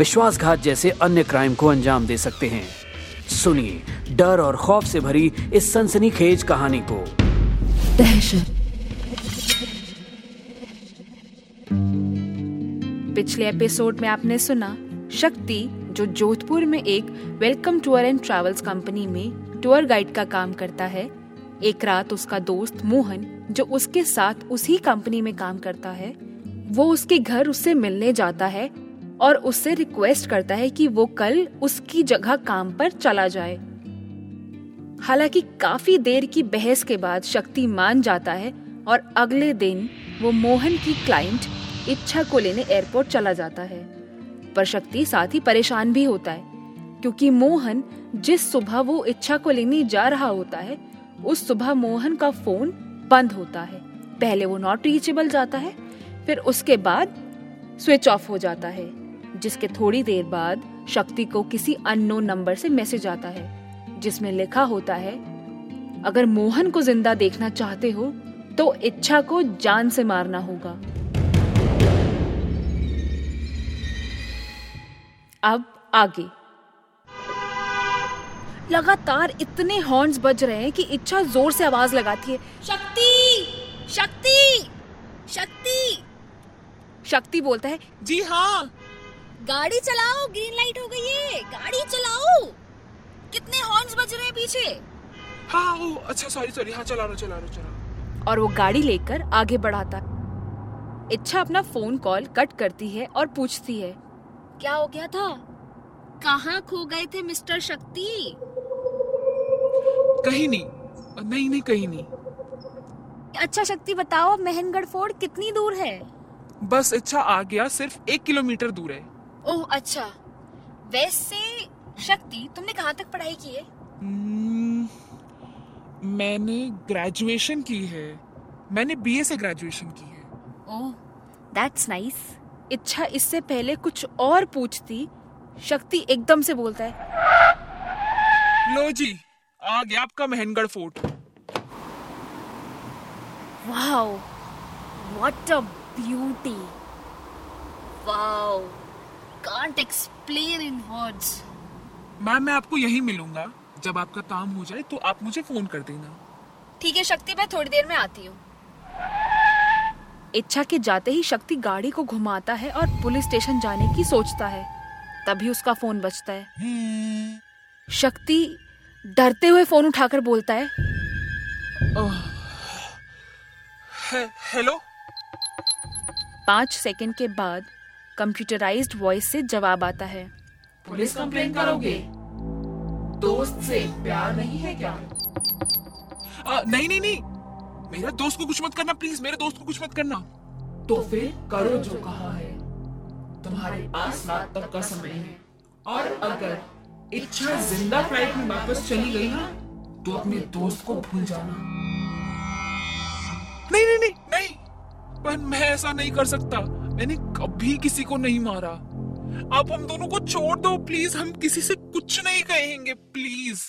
विश्वासघात जैसे अन्य क्राइम को अंजाम दे सकते हैं। सुनिए, डर और खौफ से भरी इस सनसनीखेज कहानी को। दहशत। पिछले एपिसोड में आपने सुना, शक्ति, जो जोधपुर में एक welcome tour and travels company में टूर गाइड का काम करता है, एक रात उसका दोस्त मोहन, जो उसके साथ उसी कंपनी में काम करता है, वो उसके घर उससे मिलने जाता है और उससे रिक्वेस्ट करता है कि वो कल उसकी जगह काम पर चला जाए। हालाँकि काफ़ी देर की बहस के बाद शक्ति मान जाता है और अगले दिन वो मोहन की क्लाइंट इच्छा को लेने एयरपोर्ट चला जाता है। पर शक्ति साथ ही परेशान भी होता है, क्योंकि मोहन जिस सुबह वो इच्छा को लेने जा रहा होता है, उस सुबह मोहन का फ़ोन बंद होता है। पहले वो नॉट रीचेबल जाता है, फिर उसके बाद स्विच ऑफ़ हो जाता है। जिसके थोड़ी देर बाद शक्ति को किसी अननोन नंबर से मैसेज आता है, जिसमें लिखा होता है, अगर मोहन को ज़िंदा देखना चाहते हो तो इच्छा को जान से मारना होगा। अब आगे। लगातार इतने हॉर्न्स बज रहे हैं कि इच्छा ज़ोर से आवाज़ लगाती है। शक्ति! शक्ति! शक्ति! शक्ति बोलता है, जी हाँ! गाड़ी चलाओ ग्रीन लाइट हो गई है। गाड़ी चलाओ। कितने हॉर्न्स बज रहे हैं पीछे? हाँ ओ अच्छा सॉरी सॉरी हाँ चला रहा चला रहा चला और वो गाड़ी लेकर आगे बढ़ाता इच्छा अपना फ़ोन कॉल कट करती है और पूछती है। क्या हो गया था? कहाँ खो गए थे मिस्टर शक्ति? कहीं नहीं नहीं नहीं कहीं नहीं। अच्छा शक्ति बताओ मेहनगढ़ फोर्ट कितनी दूर है? बस इच्छा आ गया सिर्फ़ एक किलोमीटर दूर है। ओह अच्छा। वैसे शक्ति तुमने कहाँ तक पढ़ाई की है? हम्म, मैंने ग्रेजुएशन की है। मैंने बीए से ग्रेजुएशन की है। ओह दैट्स नाइस इच्छा इससे पहले कुछ और पूछती। शक्ति एकदम से बोलता है। लो जी आ गया आपका मेहनगढ़ fort. Wow what a beauty wow can't explain in words ma'am मैं आपको यहीं मिलूँगा। जब आपका काम हो जाए तो आप मुझे फ़ोन कर देना। ठीक है शक्ति मैं थोड़ी देर में आती हूँ। इच्छा के जाते ही शक्ति गाड़ी को घुमाता है और पुलिस स्टेशन जाने की सोचता है। तभी उसका फ़ोन बजता है। शक्ति डरते हुए फ़ोन उठाकर बोलता है हेलो? पाँच सेकंड के बाद कंप्यूटराइज्ड वॉइस से जवाब आता है। पुलिस कंप्लेन करोगे? दोस्त से प्यार नहीं है क्या? आ, नहीं नहीं नहीं। मेरा दोस्त को कुछ मत करना प्लीज़ मेरे दोस्त को कुछ मत करना। तो फिर करो जो कहा है। तुम्हारे पास रात तक का समय है। और अगर इच्छा ज़िंदा फ़्लाइट में वापस चली गई ना तो अपने दोस्त को भूल जाना। नहीं नहीं नहीं नहीं। पर मैं ऐसा नहीं कर सकता। मैंने कभी किसी को नहीं मारा। आप हम दोनों को छोड़ दो प्लीज़ हम किसी से कुछ नहीं कहेंगे प्लीज़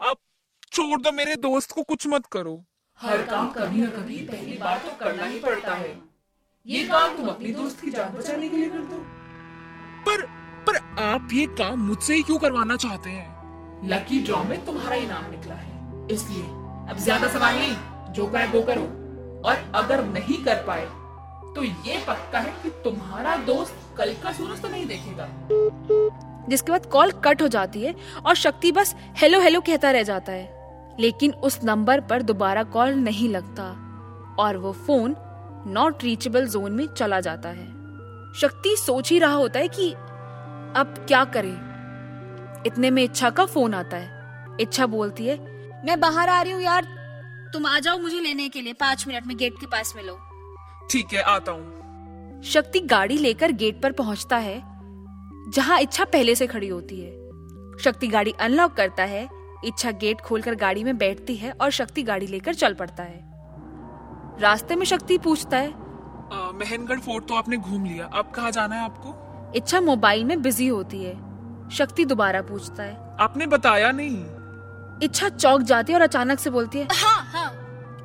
आप छोड़ दो मेरे दोस्त को कुछ मत करो। हर काम कभी ना कभी पहली बार तो करना ही पड़ता है। ये काम तुम अपनी दोस्त की जान बचाने के लिए कर दो। पर पर आप ये काम मुझसे ही क्यों करवाना चाहते हैं? लकी ड्रॉ में तुम्हारा ही नाम निकला है। इसलिए अब ज़्यादा सवाल नहीं जो कहे वो करो। और अगर नहीं कर पाए तो ये पक्का है कि तुम्हारा दोस्त कल का सूरज तो नहीं देखेगा। जिसके बाद कॉल कट हो जाती है और शक्ति बस हेलो हेलो कहता रह जाता है। लेकिन उस नंबर पर दोबारा कॉल नहीं लगता और वो फ़ोन नॉट रीचेबल जोन में चला जाता है। शक्ति सोच ही रहा होता है कि अब क्या करे। इतने में इच्छा का फ़ोन आता है। इच्छा बोलती है, मैं बाहर आ रही हूँ यार, तुम आ जाओ मुझे लेने के लिए, पाँच मिनट में गेट के पास मिलो ठीक है आता हूँ। शक्ति गाड़ी लेकर गेट पर पहुँचता है जहाँ इच्छा पहले से खड़ी होती है। शक्ति गाड़ी अनलॉक करता है इच्छा गेट खोलकर गाड़ी में बैठती है और शक्ति गाड़ी लेकर चल पड़ता है। रास्ते में शक्ति पूछता है महनगढ़ फोर्ट तो आपने घूम लिया। अब कहाँ जाना है आपको? इच्छा मोबाइल में बिज़ी होती है शक्ति दोबारा पूछता है। आपने बताया नहीं। इच्छा चौक जाती है और अचानक से बोलती है हाँ हाँ।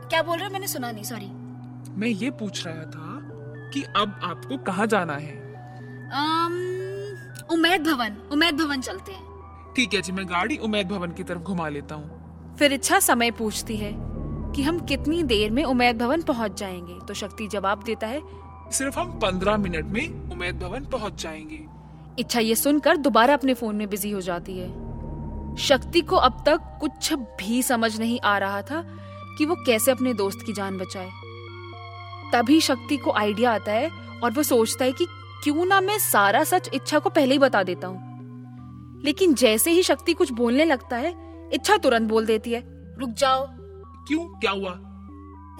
क्या बोल रहे हो? मैंने सुना नहीं सॉरी मैं ये पूछ रहा था कि अब आपको कहाँ जाना है? उमेद भवन उमेद भवन चलते हैं। ठीक है जी मैं गाड़ी उमेद भवन की तरफ़ घुमा लेता हूँ। फिर इच्छा समय पूछती है कि हम कितनी देर में उमेद भवन पहुँच जाएँगे? तो शक्ति जवाब देता है सिर्फ़ हम पंद्रह मिनट में उमेद भवन पहुँच जाएँगे। इच्छा ये सुनकर दोबारा अपने फ़ोन में बिज़ी हो जाती है। शक्ति को अब तक कुछ भी समझ नहीं आ रहा था कि वो कैसे अपने दोस्त की जान बचाए। तभी शक्ति को आइडिया आता है और वो सोचता है कि क्यों ना मैं सारा सच इच्छा को पहले ही बता देता हूँ। लेकिन जैसे ही शक्ति कुछ बोलने लगता है इच्छा तुरंत बोल देती है रुक जाओ। क्यों? क्या हुआ?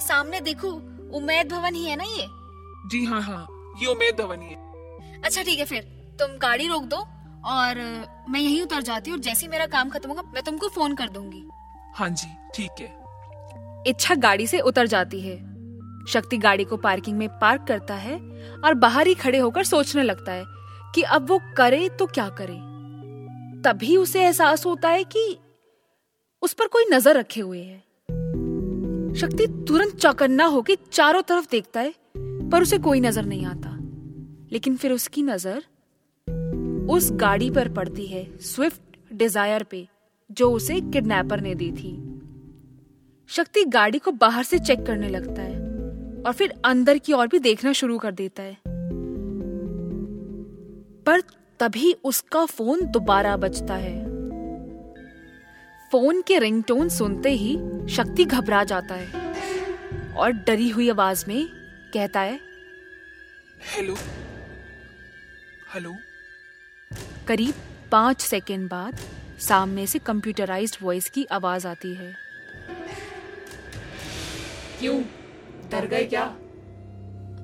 सामने देखो उमेद भवन ही है ना ये? जी हाँ हाँ ये उमेद भवन ही है। अच्छा ठीक है फिर तुम गाड़ी रोक दो और मैं यही उतर जाती हूँ और जैसे मेरा काम खत्म होगा मैं तुमको फ़ोन कर दूँगी। हाँ जी ठीक है। इच्छा गाड़ी से उतर जाती है। शक्ति गाड़ी को पार्किंग में पार्क करता है और बाहर ही खड़े होकर सोचने लगता है कि अब वो करे तो क्या करे। तभी उसे एहसास होता है कि उस पर कोई नज़र रखे हुए है। शक्ति तुरंत चौकन्ना होकर चारों तरफ़ देखता है, पर उसे कोई नज़र नहीं आता। लेकिन फिर उसकी नज़र उस गाड़ी पर पड़ती है स्विफ्ट डिज़ायर पे, जो उसे किडनैपर ने दी थी। शक्ति गाड़ी को बाहर से चेक करने लगता है। और फिर अंदर की ओर भी देखना शुरू कर देता है। पर तभी उसका फ़ोन दोबारा बजता है। फ़ोन के रिंगटोन सुनते ही शक्ति घबरा जाता है और डरी हुई आवाज़ में कहता है हेलो हेलो? करीब पाँच सेकेंड बाद सामने से कंप्यूटराइज्ड वॉइस की आवाज़ आती है। क्यों? डर गए क्या?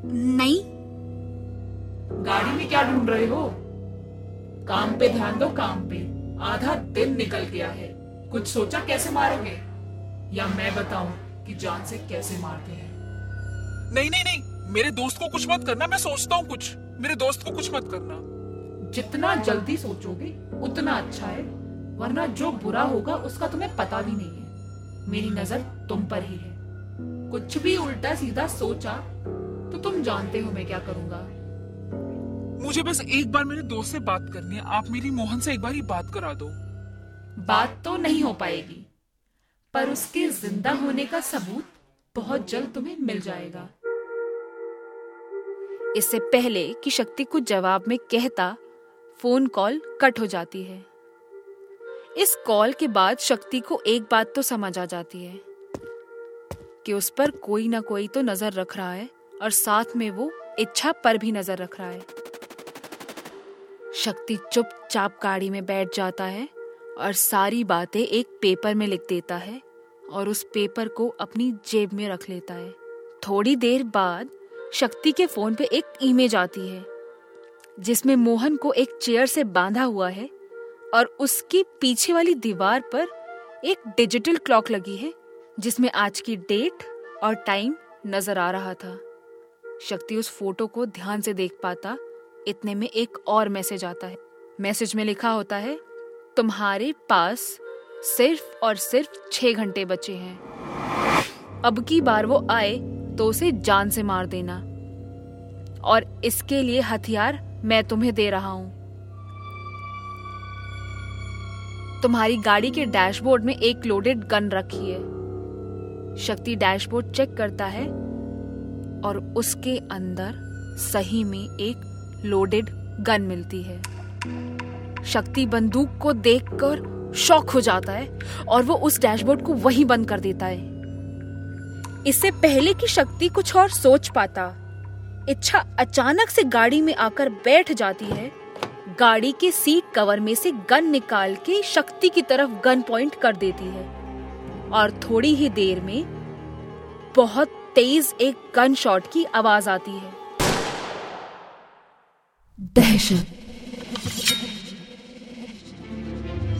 नहीं। गाड़ी में क्या ढूंढ रहे हो? काम पे ध्यान दो काम पे। आधा दिन निकल गया है। कुछ सोचा कैसे मारोगे? या मैं बताऊँ कि जान से कैसे मारते हैं? नहीं नहीं नहीं। मेरे दोस्त को कुछ मत करना। मैं सोचता हूँ कुछ। मेरे दोस्त को कुछ मत करना। जितना जल्दी सोचोगे उतना अच्छा है। वरना जो बुरा होगा उसका तुम्हें पता भी नहीं है। मेरी नज़र तुम पर ही है। कुछ भी उल्टा सीधा सोचा तो तुम जानते हो मैं क्या करूँगा। मुझे बस एक बार मेरे दोस्त से बात करनी है। आप मेरी मोहन से एक बार ही बात करा दो। बात तो नहीं हो पाएगी पर उसके ज़िंदा होने का सबूत बहुत जल्द तुम्हें मिल जाएगा। इससे पहले कि शक्ति कुछ जवाब में कहता फ़ोन कॉल कट हो जाती है। इस कॉल के बाद शक्ति को एक बात तो समझ आ जाती है। कि उस पर कोई ना कोई तो नज़र रख रहा है और साथ में वो इच्छा पर भी नज़र रख रहा है। शक्ति चुपचाप गाड़ी में बैठ जाता है और सारी बातें एक पेपर में लिख देता है और उस पेपर को अपनी जेब में रख लेता है। थोड़ी देर बाद शक्ति के फ़ोन पे एक इमेज आती है, जिसमें मोहन को एक चेयर से बांधा हुआ है और उसकी पीछे वाली दीवार पर एक डिजिटल क्लॉक लगी है। जिसमें आज की डेट और टाइम नज़र आ रहा था। शक्ति उस फ़ोटो को ध्यान से देख पाता, इतने में एक और मैसेज आता है। मैसेज में लिखा होता है, तुम्हारे पास सिर्फ़ और सिर्फ़ छह घंटे बचे हैं। अब की बार वो आए तो उसे जान से मार देना। और इसके लिए हथियार मैं तुम्हें दे रहा हूँ। तुम्हारी गाड़ी के डैशबोर्ड में एक लोडेड गन रखी है। शक्ति डैशबोर्ड चेक करता है और उसके अंदर सही में एक लोडेड गन मिलती है। शक्ति बंदूक को देखकर शॉक हो जाता है और वो उस डैशबोर्ड को वहीं बंद कर देता है। इससे पहले कि शक्ति कुछ और सोच पाता, इच्छा अचानक से गाड़ी में आकर बैठ जाती है। गाड़ी के सीट कवर में से गन निकाल के शक्ति की तरफ़ गन पॉइंट कर देती है। और थोड़ी ही देर में बहुत तेज एक गन शॉट की आवाज़ आती है। दहशत।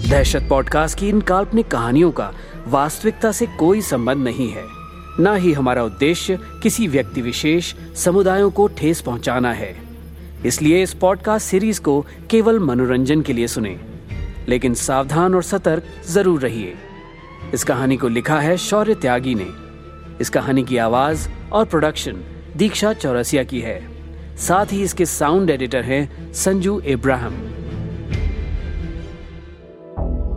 दहशत पॉडकास्ट की इन काल्पनिक कहानियों का वास्तविकता से कोई संबंध नहीं है। न ही हमारा उद्देश्य किसी व्यक्ति विशेष समुदायों को ठेस पहुंचाना है। इसलिए इस पॉडकास्ट सीरीज़ को केवल मनोरंजन के लिए सुने। लेकिन सावधान और सतर्क ज़रूर रहिए। इस कहानी को लिखा है शौर्य त्यागी ने। इस कहानी की आवाज़ और प्रोडक्शन दीक्षा चौरसिया की है। साथ ही इसके साउंड एडिटर हैं Sanju Ibrahim.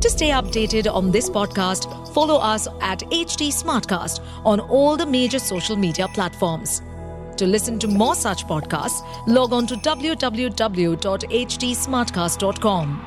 To stay updated on this podcast follow us at H T smart cast on all the major social media platform to listen to more such podcast log on to W W W dot H T smart cast dot com